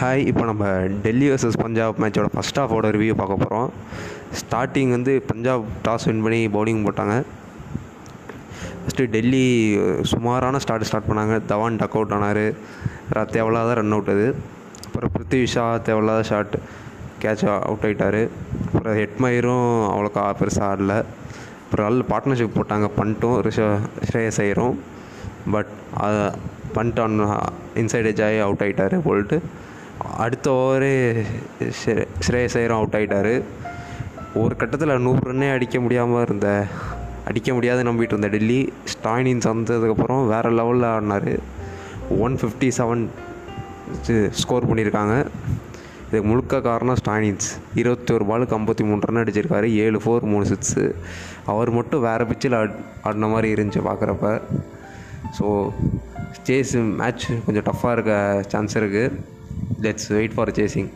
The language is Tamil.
ஹாய் இப்போ நம்ம டெல்லி வர்சஸ் பஞ்சாப் மேட்சோட ஃபஸ்ட் ஹாஃபோட ரிவ்யூ பார்க்க போகிறோம் ஸ்டார்டிங் வந்து பஞ்சாப் டாஸ் வின் பண்ணி பவுலிங் போட்டாங்க. ஃபஸ்ட்டு டெல்லி சுமாரான ஸ்டார்ட் ஸ்டார்ட் பண்ணாங்க. தவான் டக் அவுட் ஆனார். தேவையில்லாத ரன் அவுட் அது. அப்புறம் பிருத்திவி ஷா தேவையில்லாத ஷாட் கேட்ச் அவுட் ஆகிட்டார் அப்புறம் ஹெட்மயரும் அவ்வளோக்கா பெருசாக ஆடல. அப்புறம் நல்ல பார்ட்னர்ஷிப் போட்டாங்க பண்ட்டும் ரிஷ Shreyas ஐயரும். But Pant on inside edge ஆகி அவுட் ஆகிட்டார் போல்ட்டு அடுத்த ஓவரே ஸ்ரேயஸ் ஐயரும் அவுட் ஆகிட்டார் ஒரு கட்டத்தில் நூறு ரன்னே அடிக்க முடியாமல் இருந்த அடிக்க முடியாது நம்பிட்டு இருந்த டெல்லி ஸ்டாயினின்ஸ் வந்ததுக்கப்புறம் வேறு லெவலில் ஆடினார். ஒன் ஃபிஃப்டி செவன் ஸ்கோர் பண்ணியிருக்காங்க இதுக்கு முழுக்க காரணம் ஸ்டாயினின்ஸ் இருபத்தி ஒரு பாலுக்கு ஐம்பத்தி மூணு ரன் அடிச்சிருக்காரு ஏழு ஃபோர் மூணு சிக்ஸு அவர் மட்டும் வேறு பிச்சில் ஆட் ஆடின மாதிரி இருந்துச்சு பார்க்குறப்ப ஸோ சேஸ் மேட்ச் கொஞ்சம் டஃப்பாக இருக்க சான்ஸ் இருக்குது let's wait for chasing